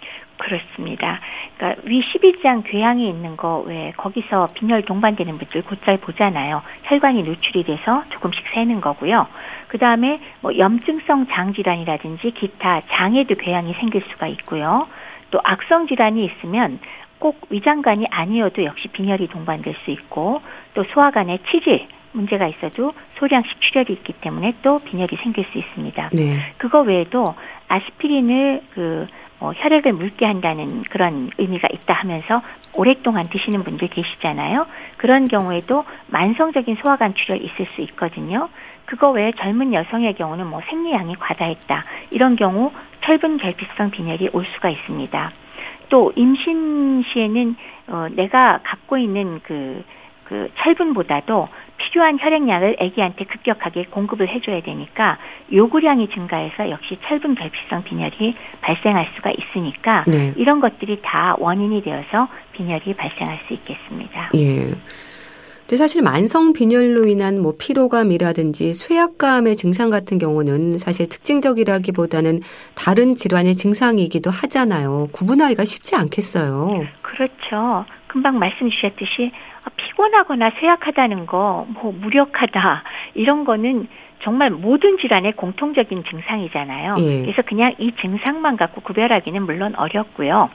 그렇습니다. 그러니까 위 12장 궤양이 있는 거 왜 거기서 빈혈 동반되는 분들 곧잘 보잖아요. 혈관이 노출이 돼서 조금씩 새는 거고요. 그 다음에 뭐 염증성 장 질환이라든지 기타 장에도 궤양이 생길 수가 있고요. 또 악성 질환이 있으면 꼭 위장관이 아니어도 역시 빈혈이 동반될 수 있고 또 소화관에 치질 문제가 있어도 소량씩 출혈이 있기 때문에 또 빈혈이 생길 수 있습니다. 네. 그거 외에도 아스피린을 그 어, 혈액을 묽게 한다는 그런 의미가 있다 하면서 오랫동안 드시는 분들 계시잖아요. 그런 경우에도 만성적인 소화관 출혈 있을 수 있거든요. 그거 외에 젊은 여성의 경우는 뭐 생리량이 과다했다. 이런 경우 철분 결핍성 빈혈이 올 수가 있습니다. 또 임신 시에는 어, 내가 갖고 있는 그, 그 철분보다도 필요한 혈액량을 아기한테 급격하게 공급을 해줘야 되니까 요구량이 증가해서 역시 철분 결핍성 빈혈이 발생할 수가 있으니까 네. 이런 것들이 다 원인이 되어서 빈혈이 발생할 수 있겠습니다. 예. 근데 사실 만성 빈혈로 인한 뭐 피로감이라든지 쇠약감의 증상 같은 경우는 사실 특징적이라기보다는 다른 질환의 증상이기도 하잖아요. 구분하기가 쉽지 않겠어요. 그렇죠. 금방 말씀 주셨듯이 피곤하거나 쇠약하다는 거, 뭐 무력하다 이런 거는 정말 모든 질환의 공통적인 증상이잖아요. 예. 그래서 그냥 이 증상만 갖고 구별하기는 물론 어렵고요.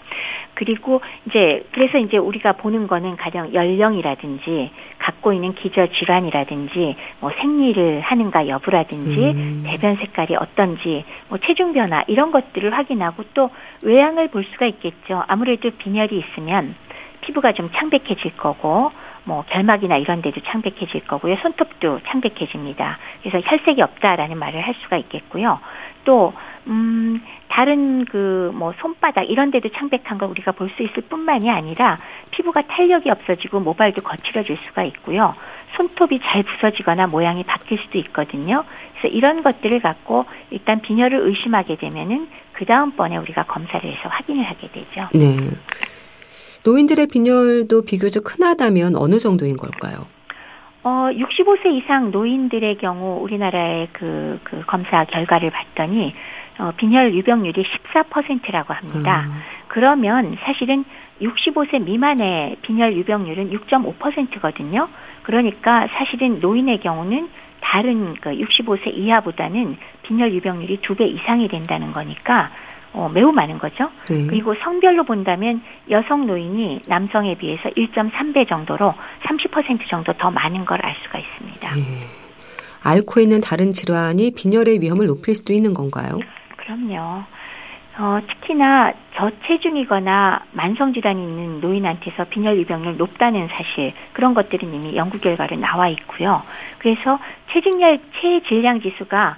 그리고 이제 그래서 이제 우리가 보는 거는 가령 연령이라든지 갖고 있는 기저 질환이라든지 뭐 생리를 하는가 여부라든지 음. 대변 색깔이 어떤지 뭐 체중 변화 이런 것들을 확인하고 또 외양을 볼 수가 있겠죠. 아무래도 빈혈이 있으면 피부가 좀 창백해질 거고 뭐 결막이나 이런 데도 창백해질 거고요. 손톱도 창백해집니다. 그래서 혈색이 없다라는 말을 할 수가 있겠고요. 또 음, 다른 그 뭐 손바닥 이런 데도 창백한 걸 우리가 볼 수 있을 뿐만이 아니라 피부가 탄력이 없어지고 모발도 거칠어질 수가 있고요. 손톱이 잘 부서지거나 모양이 바뀔 수도 있거든요. 그래서 이런 것들을 갖고 일단 빈혈을 의심하게 되면은 그 다음번에 우리가 검사를 해서 확인을 하게 되죠. 네. 노인들의 빈혈도 비교적 흔하다면 어느 정도인 걸까요? 어, 65세 이상 노인들의 경우 우리나라의 그, 그 검사 결과를 봤더니 어, 빈혈 유병률이 14%라고 합니다. 음. 그러면 사실은 65세 미만의 빈혈 유병률은 6.5%거든요. 그러니까 사실은 노인의 경우는 다른 그 65세 이하보다는 빈혈 유병률이 두 배 이상이 된다는 거니까 어, 매우 많은 거죠. 네. 그리고 성별로 본다면 여성 노인이 남성에 비해서 1.3배 정도로 30% 정도 더 많은 걸 알 수가 있습니다. 네. 앓고 있는 다른 질환이 빈혈의 위험을 높일 수도 있는 건가요? 그럼요. 어, 특히나 저체중이거나 만성 질환이 있는 노인한테서 빈혈 유병률 높다는 사실 그런 것들은 이미 연구 결과로 나와 있고요. 그래서 체질량 체질량 지수가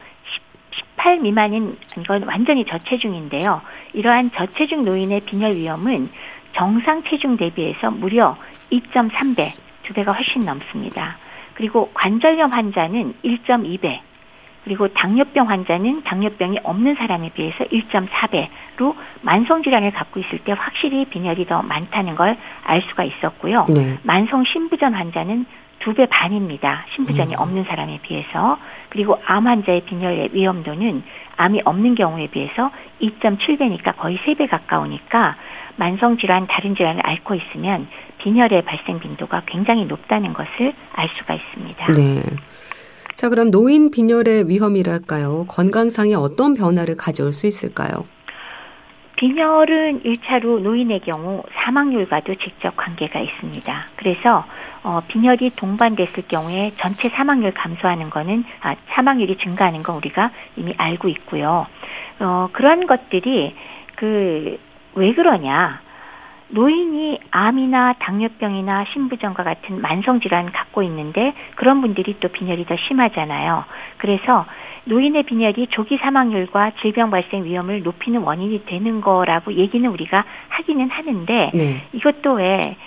18 미만인 이건 완전히 저체중인데요. 이러한 저체중 노인의 빈혈 위험은 정상 체중 대비해서 무려 2.3배, 두 배가 훨씬 넘습니다. 그리고 관절염 환자는 1.2배, 그리고 당뇨병 환자는 당뇨병이 없는 사람에 비해서 1.4배로 만성 질환을 갖고 있을 때 확실히 빈혈이 더 많다는 걸 알 수가 있었고요. 네. 만성 신부전 환자는 두 배 반입니다. 신부전이 음. 없는 사람에 비해서. 그리고 암 환자의 빈혈의 위험도는 암이 없는 경우에 비해서 2.7배니까 거의 3배 가까우니까 만성 질환, 다른 질환을 앓고 있으면 빈혈의 발생 빈도가 굉장히 높다는 것을 알 수가 있습니다. 네. 자, 그럼 노인 빈혈의 위험이랄까요? 건강상에 어떤 변화를 가져올 수 있을까요? 빈혈은 1차로 노인의 경우 사망률과도 직접 관계가 있습니다. 그래서 어, 빈혈이 동반됐을 경우에 전체 사망률 감소하는 거는 아, 사망률이 증가하는 건 우리가 이미 알고 있고요. 어, 그런 것들이 그 왜 그러냐? 노인이 암이나 당뇨병이나 신부전과 같은 만성 질환 갖고 있는데 그런 분들이 또 빈혈이 더 심하잖아요. 그래서 노인의 빈혈이 조기 사망률과 질병 발생 위험을 높이는 원인이 되는 거라고 얘기는 우리가 하기는 하는데 네. 이것도 왜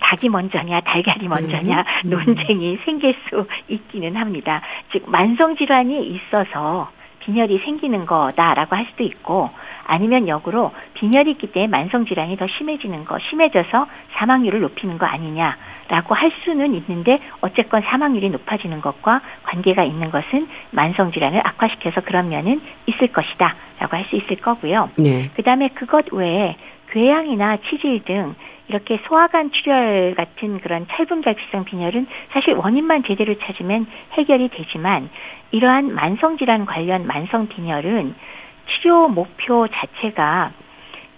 닭이 먼저냐 달걀이 먼저냐 네. 논쟁이 생길 수 있기는 합니다. 즉 만성 질환이 있어서 빈혈이 생기는 거다라고 할 수도 있고 아니면 역으로 빈혈이 있기 때문에 만성 질환이 더 심해지는 거, 심해져서 사망률을 높이는 거 아니냐라고 할 수는 있는데 어쨌건 사망률이 높아지는 것과 관계가 있는 것은 만성 질환을 악화시켜서 그런 면은 있을 것이다라고 할 수 있을 거고요. 네. 그다음에 그것 외에 궤양이나 치질 등 이렇게 소화관 출혈 같은 그런 철분 결핍성 빈혈은 사실 원인만 제대로 찾으면 해결이 되지만 이러한 만성 질환 관련 만성 빈혈은 치료 목표 자체가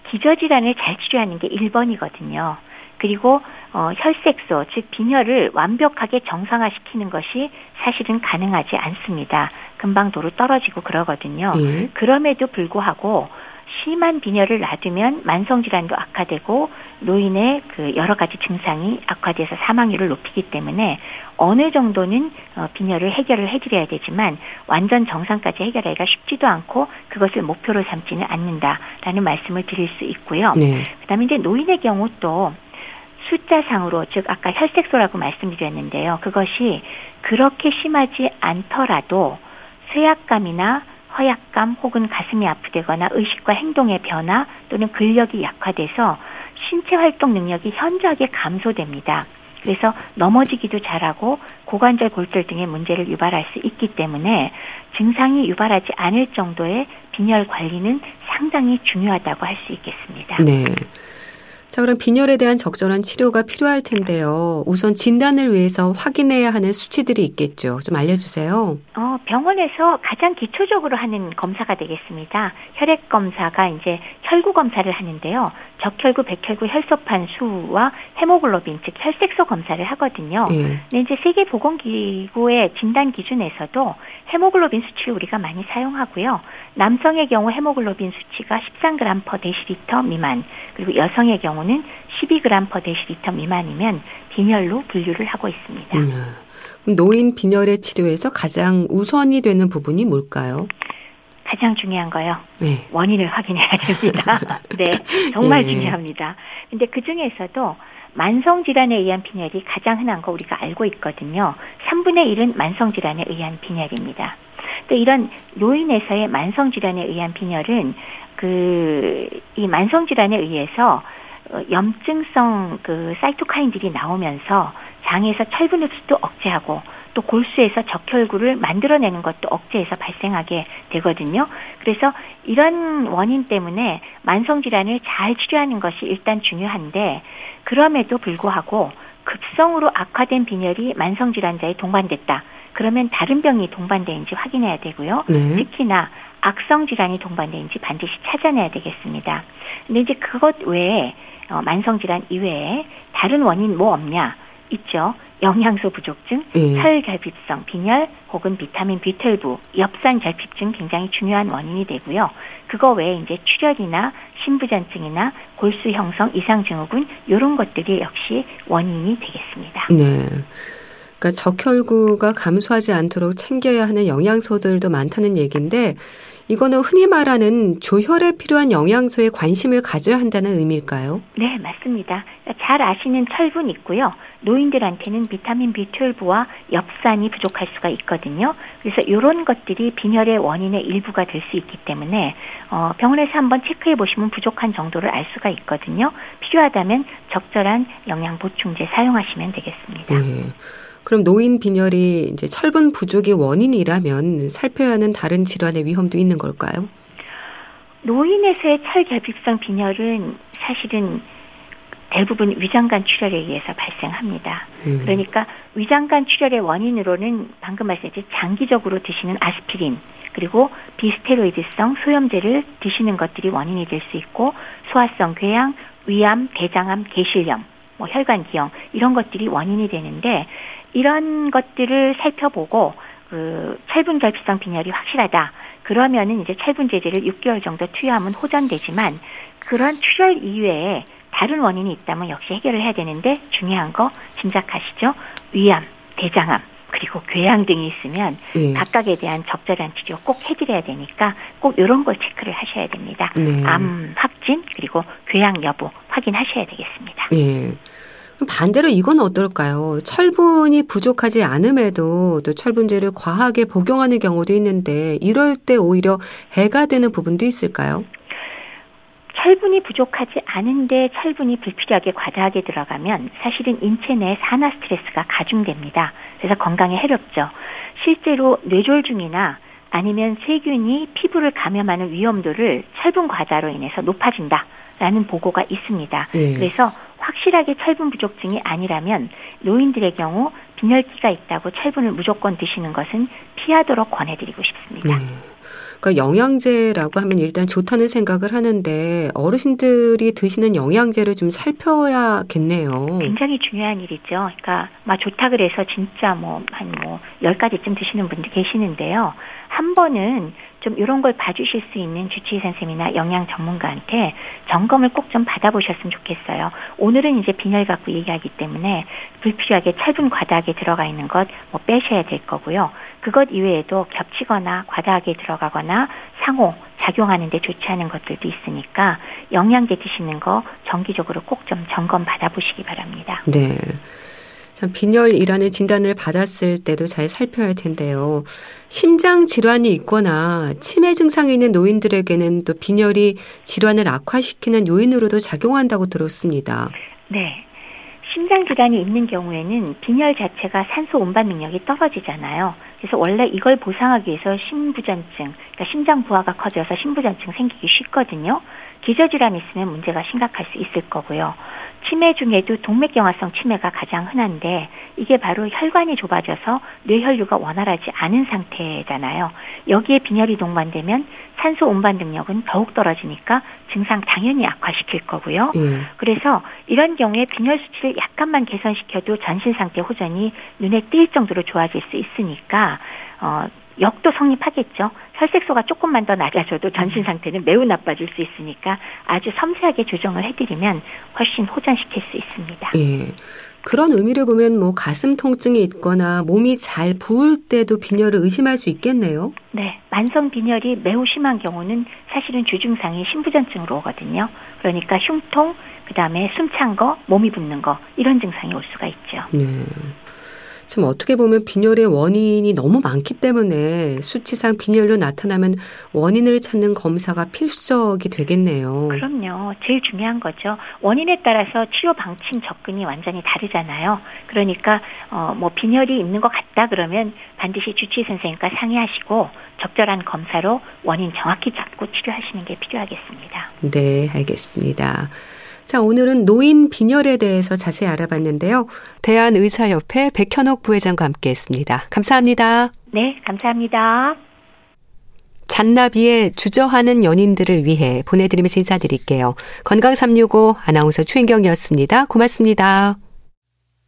기저질환을 잘 치료하는 게 1번이거든요. 그리고 어, 혈색소, 즉 빈혈을 완벽하게 정상화시키는 것이 사실은 가능하지 않습니다. 금방 도로 떨어지고 그러거든요. 예. 그럼에도 불구하고 심한 빈혈을 놔두면 만성 질환도 악화되고 노인의 그 여러 가지 증상이 악화돼서 사망률을 높이기 때문에 어느 정도는 어, 빈혈을 해결을 해드려야 되지만 완전 정상까지 해결하기가 쉽지도 않고 그것을 목표로 삼지는 않는다라는 말씀을 드릴 수 있고요. 네. 그다음에 이제 노인의 경우 또 숫자상으로 즉 아까 혈색소라고 말씀드렸는데요. 그것이 그렇게 심하지 않더라도 쇠약감이나 허약감 혹은 가슴이 아프되거나 의식과 행동의 변화 또는 근력이 약화돼서 신체 활동 능력이 현저하게 감소됩니다. 그래서 넘어지기도 잘하고 고관절 골절 등의 문제를 유발할 수 있기 때문에 증상이 유발하지 않을 정도의 빈혈 관리는 상당히 중요하다고 할 수 있겠습니다. 네. 자, 그럼 빈혈에 대한 적절한 치료가 필요할 텐데요. 우선 진단을 위해서 확인해야 하는 수치들이 있겠죠. 좀 알려주세요. 어, 병원에서 가장 기초적으로 하는 검사가 되겠습니다. 혈액 검사가 이제 혈구 검사를 하는데요. 적혈구, 백혈구, 혈소판 수와 헤모글로빈, 즉 혈색소 검사를 하거든요. 예. 근데 이제 세계 보건기구의 진단 기준에서도 헤모글로빈 수치를 우리가 많이 사용하고요. 남성의 경우 헤모글로빈 수치가 13g per 데시리터 미만, 그리고 여성의 경우 경우는 12g per 데시리터 미만이면 빈혈로 분류를 하고 있습니다. 음. 노인 빈혈의 치료에서 가장 우선이 되는 부분이 뭘까요? 가장 중요한 거요. 네. 원인을 확인해야 됩니다. 네, 정말 네. 중요합니다. 근데 그 중에서도 만성 질환에 의한 빈혈이 가장 흔한 거 우리가 알고 있거든요. 3분의 1은 만성 질환에 의한 빈혈입니다. 또 이런 노인에서의 만성 질환에 의한 빈혈은 그 이 만성 질환에 의해서 어, 염증성 그 사이토카인들이 나오면서 장에서 철분 흡수도 억제하고 또 골수에서 적혈구를 만들어내는 것도 억제해서 발생하게 되거든요. 그래서 이런 원인 때문에 만성 질환을 잘 치료하는 것이 일단 중요한데 그럼에도 불구하고 급성으로 악화된 빈혈이 만성 질환자에 동반됐다. 그러면 다른 병이 동반되는지 확인해야 되고요. 네. 특히나 악성 질환이 동반되는지 반드시 찾아내야 되겠습니다. 근데 이제 그것 외에 어, 만성 질환 이외에 다른 원인 뭐 없냐? 있죠. 영양소 부족증, 예. 혈결핍성, 빈혈 혹은 비타민 B12, 엽산 결핍증 굉장히 중요한 원인이 되고요. 그거 외에 이제 출혈이나 신부전증이나 골수 형성 이상 증후군 이런 것들이 역시 원인이 되겠습니다. 네. 그러니까 적혈구가 감소하지 않도록 챙겨야 하는 영양소들도 많다는 얘기인데 이거는 흔히 말하는 조혈에 필요한 영양소에 관심을 가져야 한다는 의미일까요? 네, 맞습니다. 잘 아시는 철분 있고요. 노인들한테는 비타민 B12와 엽산이 부족할 수가 있거든요. 그래서 이런 것들이 빈혈의 원인의 일부가 될 수 있기 때문에 어, 병원에서 한번 체크해 보시면 부족한 정도를 알 수가 있거든요. 필요하다면 적절한 영양 보충제 사용하시면 되겠습니다. 네. 그럼 노인 빈혈이 이제 철분 부족의 원인이라면 살펴야 하는 다른 질환의 위험도 있는 걸까요? 노인에서의 철결핍성 빈혈은 사실은 대부분 위장관 출혈에 의해서 발생합니다. 음. 그러니까 위장관 출혈의 원인으로는 방금 말씀드린 장기적으로 드시는 아스피린 그리고 비스테로이드성 소염제를 드시는 것들이 원인이 될 수 있고 소화성 궤양, 위암, 대장암, 개실염, 뭐 혈관 기형 이런 것들이 원인이 되는데 이런 것들을 살펴보고 그 철분 결핍성 빈혈이 확실하다. 그러면은 이제 철분 제제를 6개월 정도 투여하면 호전되지만 그런 출혈 이외에 다른 원인이 있다면 역시 해결을 해야 되는데 중요한 거 짐작하시죠? 위암, 대장암, 그리고 궤양 등이 있으면 네. 각각에 대한 적절한 치료 꼭 해드려야 되니까 꼭 이런 걸 체크를 하셔야 됩니다. 네. 암 확진 그리고 궤양 여부 확인하셔야 되겠습니다. 네. 반대로 이건 어떨까요? 철분이 부족하지 않음에도 또 철분제를 과하게 복용하는 경우도 있는데 이럴 때 오히려 해가 되는 부분도 있을까요? 철분이 부족하지 않은데 철분이 불필요하게 과다하게 들어가면 사실은 인체 내 산화 스트레스가 가중됩니다. 그래서 건강에 해롭죠. 실제로 뇌졸중이나 아니면 세균이 피부를 감염하는 위험도를 철분 과다로 인해서 높아진다라는 보고가 있습니다. 네. 그래서 확실하게 철분 부족증이 아니라면 노인들의 경우 빈혈기가 있다고 철분을 무조건 드시는 것은 피하도록 권해드리고 싶습니다. 네. 그러니까 영양제라고 하면 일단 좋다는 생각을 하는데 어르신들이 드시는 영양제를 좀 살펴야겠네요. 굉장히 중요한 일이죠. 그러니까 막 좋다 그래서 진짜 뭐 한뭐 10가지쯤 드시는 분들 계시는데요. 한 번은 좀 이런 걸 봐주실 수 있는 주치의 선생님이나 영양 전문가한테 점검을 꼭 좀 받아보셨으면 좋겠어요. 오늘은 이제 빈혈 갖고 얘기하기 때문에 불필요하게 철분 과다하게 들어가 있는 것 뭐 빼셔야 될 거고요. 그것 이외에도 겹치거나 과다하게 들어가거나 상호 작용하는데 좋지 않은 것들도 있으니까 영양제 드시는 거 정기적으로 꼭 좀 점검 받아보시기 바랍니다. 네. 참 빈혈이라는 진단을 받았을 때도 잘 살펴야 할 텐데요. 심장 질환이 있거나 치매 증상이 있는 노인들에게는 또 빈혈이 질환을 악화시키는 요인으로도 작용한다고 들었습니다. 네. 심장 질환이 있는 경우에는 빈혈 자체가 산소 운반 능력이 떨어지잖아요. 그래서 원래 이걸 보상하기 위해서 심부전증, 그러니까 심장 부하가 커져서 심부전증 생기기 쉽거든요. 기저질환 있으면 문제가 심각할 수 있을 거고요. 치매 중에도 동맥경화성 치매가 가장 흔한데 이게 바로 혈관이 좁아져서 뇌혈류가 원활하지 않은 상태잖아요. 여기에 빈혈이 동반되면 산소 운반 능력은 더욱 떨어지니까 증상 당연히 악화시킬 거고요. 음. 그래서 이런 경우에 빈혈 수치를 약간만 개선시켜도 전신 상태 호전이 눈에 띌 정도로 좋아질 수 있으니까 어 역도 성립하겠죠. 혈색소가 조금만 더 낮아져도 전신 상태는 매우 나빠질 수 있으니까 아주 섬세하게 조정을 해드리면 훨씬 호전시킬 수 있습니다. 예. 그런 의미를 보면 뭐 가슴 통증이 있거나 몸이 잘 부을 때도 빈혈을 의심할 수 있겠네요. 네, 만성 빈혈이 매우 심한 경우는 사실은 주증상이 심부전증으로 오거든요. 그러니까 흉통, 그 다음에 숨찬 거, 몸이 붓는 거 이런 증상이 올 수가 있죠. 네. 참 어떻게 보면 빈혈의 원인이 너무 많기 때문에 수치상 빈혈로 나타나면 원인을 찾는 검사가 필수적이 되겠네요. 그럼요. 제일 중요한 거죠. 원인에 따라서 치료 방침 접근이 완전히 다르잖아요. 그러니까 어, 뭐 빈혈이 있는 것 같다 그러면 반드시 주치의 선생님과 상의하시고 적절한 검사로 원인 정확히 잡고 치료하시는 게 필요하겠습니다. 네, 알겠습니다. 자, 오늘은 노인 빈혈에 대해서 자세히 알아봤는데요. 대한의사협회 백현옥 부회장과 함께 했습니다. 감사합니다. 네, 감사합니다. 잔나비의 주저하는 연인들을 위해 보내드리면서 인사드릴게요. 건강365 아나운서 최인경이었습니다. 고맙습니다.